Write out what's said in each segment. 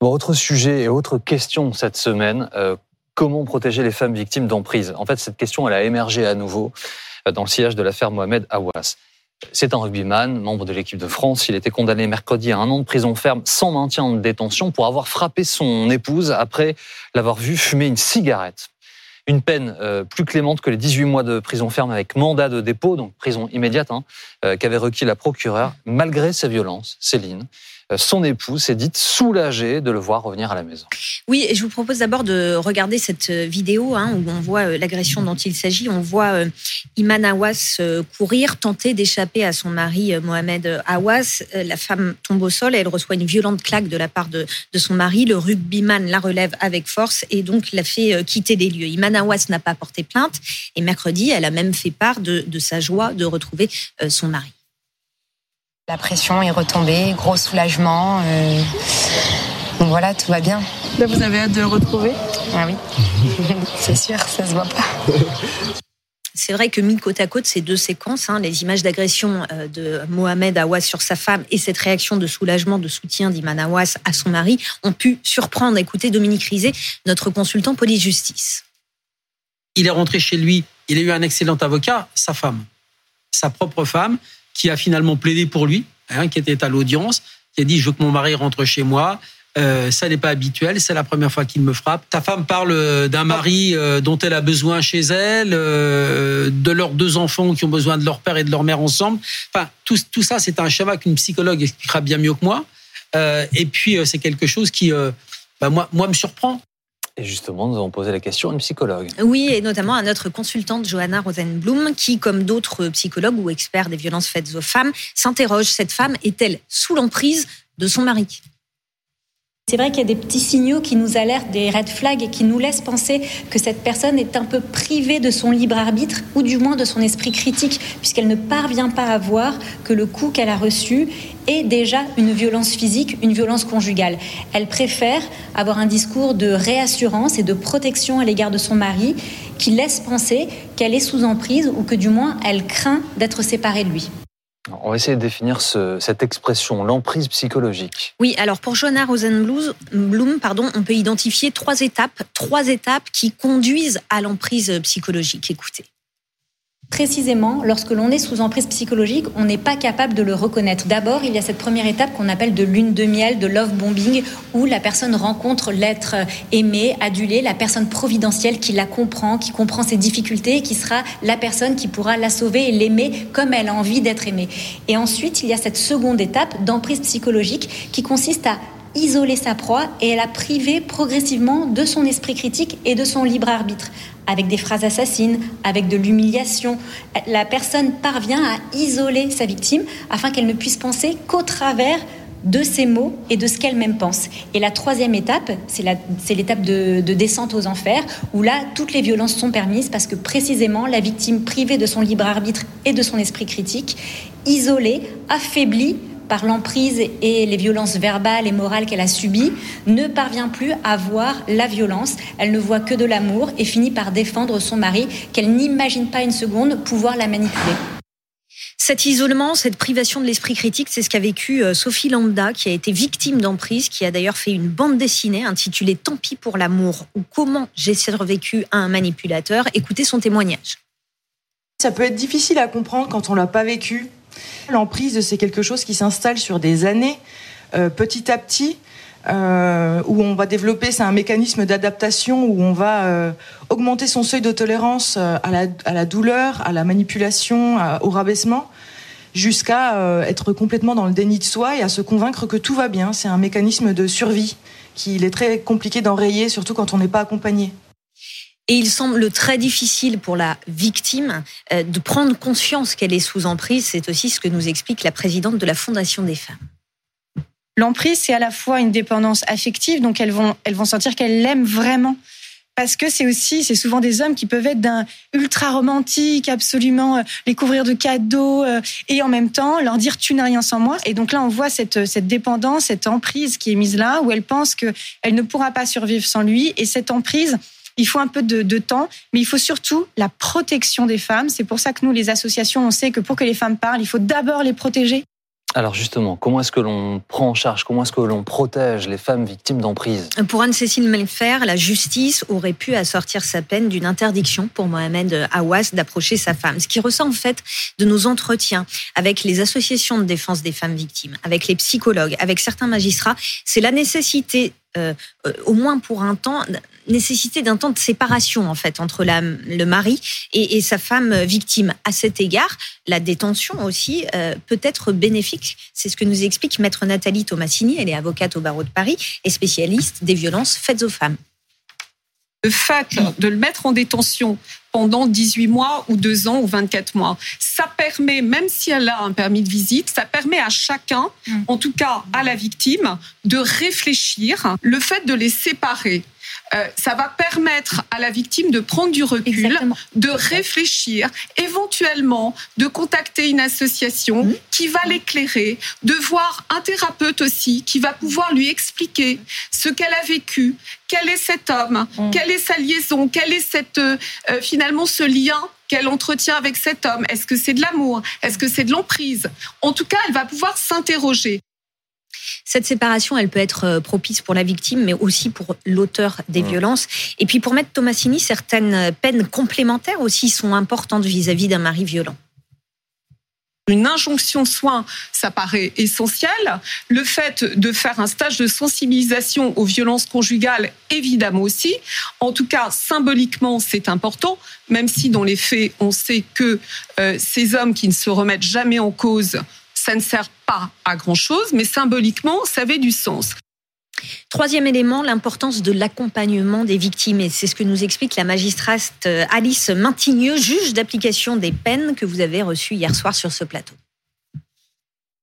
Bon, autre sujet et autre question cette semaine. Euh, comment protéger les femmes victimes d'emprise? En fait, cette question, elle a émergé à nouveau euh, dans le sillage de l'affaire Mohamed Awas. C'est un rugbyman, membre de l'équipe de France. Il était condamné mercredi à un an de prison ferme sans maintien en détention pour avoir frappé son épouse après l'avoir vu fumer une cigarette. Une peine euh, plus clémente que les 18 mois de prison ferme avec mandat de dépôt, donc prison immédiate, hein, qu'avait requis la procureure, malgré ses violences, Céline. Euh, son épouse s'est dite soulagée de le voir revenir à la maison. Oui, et je vous propose d'abord de regarder cette euh, vidéo hein, où on voit euh, l'agression dont il s'agit. On voit Iman Awas courir, tenter d'échapper à son mari Mohamed Awas. La femme tombe au sol et elle reçoit une violente claque de la part de, son mari. Le rugbyman la relève avec force et donc la fait quitter des lieux. Iman Awas n'a pas porté plainte et mercredi, elle a même fait part de sa joie de retrouver son mari. La pression est retombée, gros soulagement. Euh, donc voilà, tout va bien. Là, vous avez hâte de le retrouver? Ah oui, c'est sûr, ça se voit pas. C'est vrai que mis côte à côte, ces deux séquences, hein, les images d'agression euh, de Mohamed Awas sur sa femme et cette réaction de soulagement, de soutien d'Iman Awas à son mari, ont pu surprendre. Écoutez Dominique Rizet, notre consultant police-justice. Il est rentré chez lui, il a eu un excellent avocat, sa femme, sa propre femme, qui a finalement plaidé pour lui, hein, qui était à l'audience, qui a dit je veux que mon mari rentre chez moi. Euh, ça n'est pas habituel, c'est la première fois qu'il me frappe. Ta femme parle euh, d'un mari euh, dont elle a besoin chez elle, de leurs deux enfants qui ont besoin de leur père et de leur mère ensemble. Enfin, tout, tout ça, c'est un schéma qu'une psychologue expliquera bien mieux que moi. et puis, c'est quelque chose qui, bah, moi, moi, me surprend. Et justement, nous avons posé la question à une psychologue. Oui, et notamment à notre consultante Johanna Rosenblum, qui, comme d'autres psychologues ou experts des violences faites aux femmes, s'interroge cette femme est-elle sous l'emprise de son mari? C'est vrai qu'il y a des petits signaux qui nous alertent, des red flags et qui nous laissent penser que cette personne est un peu privée de son libre arbitre ou du moins de son esprit critique, puisqu'elle ne parvient pas à voir que le coup qu'elle a reçu est déjà une violence physique, une violence conjugale. Elle préfère avoir un discours de réassurance et de protection à l'égard de son mari qui laisse penser qu'elle est sous emprise ou que du moins elle craint d'être séparée de lui. On va essayer de définir cette expression, l'emprise psychologique. Oui, alors pour Joanna Rosenblum, pardon, on peut identifier trois étapes, trois étapes qui conduisent à l'emprise psychologique. Écoutez. Précisément, lorsque l'on est sous emprise psychologique, on n'est pas capable de le reconnaître. D'abord, il y a cette première étape qu'on appelle de lune de miel, de love bombing, où la personne rencontre l'être aimé, adulé, la personne providentielle qui la comprend, qui comprend ses difficultés, qui sera la personne qui pourra la sauver et l'aimer comme elle a envie d'être aimée. Et ensuite, il y a cette seconde étape d'emprise psychologique qui consiste à isoler sa proie et la priver progressivement de son esprit critique et de son libre arbitre avec des phrases assassines, avec de l'humiliation. La personne parvient à isoler sa victime afin qu'elle ne puisse penser qu'au travers de ses mots et de ce qu'elle-même pense. Et la troisième étape, c'est l'étape de, descente aux enfers, où là, toutes les violences sont permises parce que précisément, la victime privée de son libre arbitre et de son esprit critique, isolée, affaiblie, par l'emprise et les violences verbales et morales qu'elle a subies, ne parvient plus à voir la violence. Elle ne voit que de l'amour et finit par défendre son mari qu'elle n'imagine pas une seconde pouvoir la manipuler. Cet isolement, cette privation de l'esprit critique, c'est ce qu'a vécu euh, Sophie Lambda, qui a été victime d'emprise, qui a d'ailleurs fait une bande dessinée intitulée Tant pis pour l'amour ou Comment j'ai survécu à un manipulateur. Écoutez son témoignage. Ça peut être difficile à comprendre quand on l'a pas vécu, L'emprise, c'est quelque chose qui s'installe sur des années, euh, petit à petit, euh, où on va développer, c'est un mécanisme d'adaptation où on va euh, augmenter son seuil de tolérance à la, douleur, à la manipulation, au rabaissement, jusqu'à être complètement dans le déni de soi et à se convaincre que tout va bien. C'est un mécanisme de survie qu'il est très compliqué d'enrayer, surtout quand on n'est pas accompagné. Et il semble très difficile pour la victime euh, de prendre conscience qu'elle est sous emprise. C'est aussi ce que nous explique la présidente de la Fondation des femmes. L'emprise, c'est à la fois une dépendance affective, donc elles vont, elles vont sentir qu'elles l'aiment vraiment. Parce que c'est aussi, c'est souvent des hommes qui peuvent être d'un ultra romantique, absolument euh, les couvrir de cadeaux euh, et en même temps leur dire tu n'as rien sans moi. Et donc là, on voit cette, cette dépendance, cette emprise qui est mise là, où elle pense qu'elle ne pourra pas survivre sans lui. Et cette emprise, il faut un peu de, temps, mais il faut surtout la protection des femmes. C'est pour ça que nous, les associations, on sait que pour que les femmes parlent, il faut d'abord les protéger. Alors justement, comment est-ce que l'on prend en charge, comment est-ce que l'on protège les femmes victimes d'emprise? Pour Anne-Cécile Melfer, la justice aurait pu assortir sa peine d'une interdiction pour Mohamed Awas d'approcher sa femme. Ce qui ressort en fait de nos entretiens avec les associations de défense des femmes victimes, avec les psychologues, avec certains magistrats, c'est la nécessité euh, euh, au moins pour un temps, nécessité d'un temps de séparation en fait entre la, le mari et, sa femme victime. À cet égard, la détention aussi euh, peut être bénéfique. C'est ce que nous explique maître Nathalie Tomassini. Elle est avocate au barreau de Paris et spécialiste des violences faites aux femmes. Le fait de le mettre en détention pendant 18 mois ou 2 ans ou 24 mois. Ça permet, même si elle a un permis de visite, ça permet à chacun, mm. en tout cas à la victime, de réfléchir. Le fait de les séparer, euh, ça va permettre à la victime de prendre du recul, de réfléchir, éventuellement de contacter une association mmh. qui va l'éclairer, de voir un thérapeute aussi qui va pouvoir lui expliquer ce qu'elle a vécu, quel est cet homme, mmh. quelle est sa liaison, quel est cette, euh, finalement ce lien qu'elle entretient avec cet homme. Est-ce que c'est de l'amour? Est-ce que c'est de l'emprise? En tout cas, elle va pouvoir s'interroger. Cette séparation, elle peut être euh, propice pour la victime, mais aussi pour l'auteur des violences. Et puis pour Maître Tomassini, certaines peines complémentaires aussi sont importantes vis-à-vis d'un mari violent. Une injonction de soins, ça paraît essentiel. Le fait de faire un stage de sensibilisation aux violences conjugales, évidemment aussi. En tout cas, symboliquement, c'est important, même si dans les faits, on sait que euh, ces hommes qui ne se remettent jamais en cause ça ne sert pas à grand-chose, mais symboliquement, ça avait du sens. Troisième élément, l'importance de l'accompagnement des victimes. Et c'est ce que nous explique la magistrate euh, Alice Maintigneux, juge d'application des peines que vous avez reçue hier soir sur ce plateau.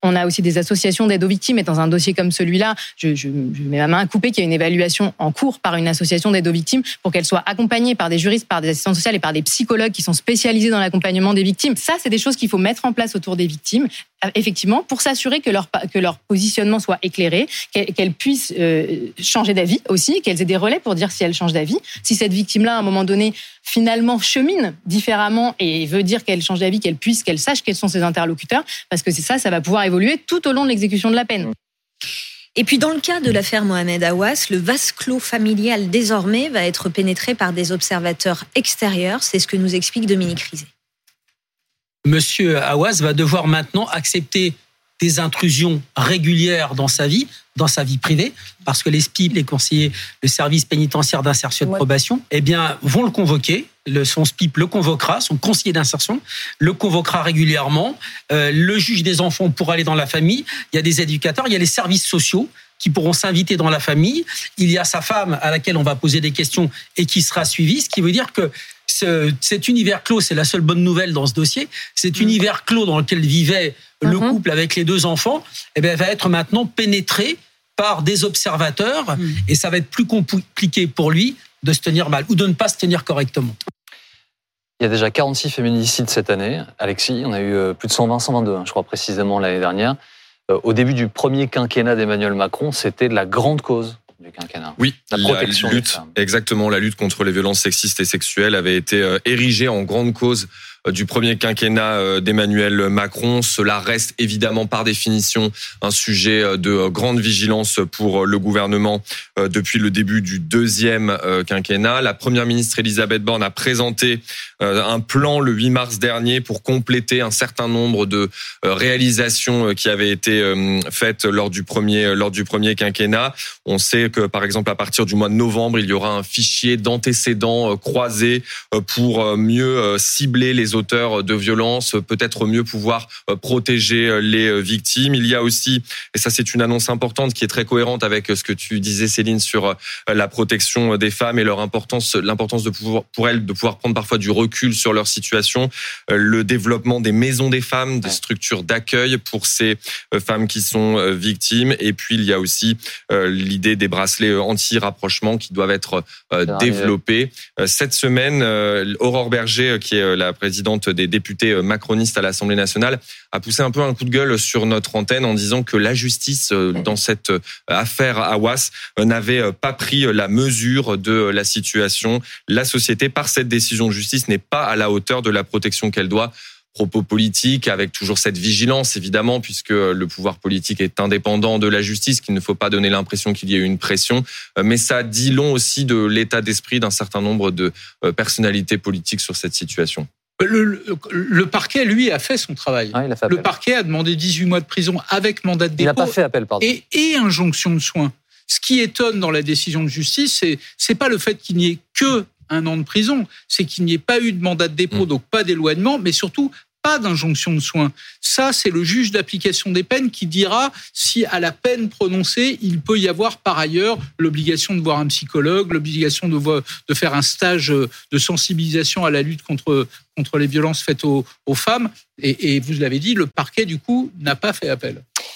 On a aussi des associations d'aide aux victimes. Et dans un dossier comme celui-là, je, mets ma main à couper qu'il y a une évaluation en cours par une association d'aide aux victimes pour qu'elle soit accompagnée par des juristes, par des assistants sociales et par des psychologues qui sont spécialisés dans l'accompagnement des victimes. Ça, c'est des choses qu'il faut mettre en place autour des victimes euh, effectivement, pour s'assurer que leur, que leur positionnement soit éclairé, qu'elles puissent euh, changer d'avis aussi, qu'elles aient des relais pour dire si elles changent d'avis. Si cette victime-là, à un moment donné, finalement chemine différemment et veut dire qu'elle change d'avis, qu'elle puisse, qu'elle sache quels sont ses interlocuteurs, parce que c'est ça, ça va pouvoir évoluer tout au long de l'exécution de la peine. Et puis dans le cas de l'affaire Mohamed Awas, le vase clos familial désormais va être pénétré par des observateurs extérieurs. C'est ce que nous explique Dominique Rizet. Monsieur Awas va devoir maintenant accepter des intrusions régulières dans sa vie, dans sa vie privée, parce que les SPIP, les conseillers, le service pénitentiaire d'insertion et de probation, eh bien, vont le convoquer. Le, son SPIP le convoquera, son conseiller d'insertion le convoquera régulièrement. Euh, le juge des enfants pourra aller dans la famille. Il y a des éducateurs, il y a les services sociaux qui pourront s'inviter dans la famille. Il y a sa femme à laquelle on va poser des questions et qui sera suivie, ce qui veut dire que cet univers clos, c'est la seule bonne nouvelle dans ce dossier, cet mm. univers clos dans lequel vivait le mm-hmm. couple avec les deux enfants, eh bien, va être maintenant pénétré par des observateurs mm. et ça va être plus compliqué pour lui de se tenir mal ou de ne pas se tenir correctement. Il y a déjà 46 féminicides cette année. Alexis, on a eu euh, plus de 120, 122, hein, je crois précisément l'année dernière. Euh, au début du premier quinquennat d'Emmanuel Macron, c'était de la grande cause du quinquennat. Oui, la protection lutte, exactement, la lutte contre les violences sexistes et sexuelles avait été euh, érigée en grande cause du premier quinquennat euh, d'Emmanuel Macron. Cela reste évidemment par définition un sujet euh, de grande vigilance pour le gouvernement depuis le début du deuxième quinquennat. La première ministre Elisabeth Borne a présenté un plan le 8 mars dernier pour compléter un certain nombre de réalisations qui avaient été faites lors du premier lors du premier quinquennat. On sait que par exemple à partir du mois de novembre, il y aura un fichier d'antécédents croisés pour mieux cibler les auteurs de violences, peut-être mieux pouvoir euh, protéger euh, les euh, victimes. Il y a aussi, et ça c'est une annonce importante qui est très cohérente avec ce que tu disais Céline sur la protection des femmes et leur importance, l'importance de pouvoir, pour elles de pouvoir prendre parfois du recul sur leur situation, le développement des maisons des femmes, des structures d'accueil pour ces femmes qui sont victimes. Et puis il y a aussi l'idée des bracelets anti-rapprochement qui doivent être développés. Cette semaine, Aurore Berger, qui est la présidente des députés euh, macronistes à l'Assemblée nationale, a poussé un peu un coup de gueule sur notre antenne en disant que la justice euh, dans cette euh, affaire Awas n'avait pas pris la mesure de la situation. La société, par cette décision de justice, n'est pas à la hauteur de la protection qu'elle doit propos politiques, avec toujours cette vigilance, évidemment, puisque le pouvoir politique est indépendant de la justice, qu'il ne faut pas donner l'impression qu'il y ait une pression. Mais ça dit long aussi de l'état d'esprit d'un certain nombre de personnalités politiques sur cette situation. Le, parquet, lui, a fait son travail. Ah, le parquet a demandé 18 mois de prison avec mandat de dépôt. Il n'a pas fait appel, pardon. Et, et, injonction de soins. Ce qui étonne dans la décision de justice, c'est c'est pas le fait qu'il n'y ait que un an de prison, c'est qu'il n'y ait pas eu de mandat de dépôt, mm. donc pas d'éloignement, mais surtout pas d'injonction de soins. Ça, c'est le juge d'application des peines qui dira si à la peine prononcée, il peut y avoir par ailleurs l'obligation de voir un psychologue, l'obligation de, de faire un stage de sensibilisation à la lutte contre, contre les violences faites aux, femmes. Et vous l'avez dit, le parquet, du coup, n'a pas fait appel.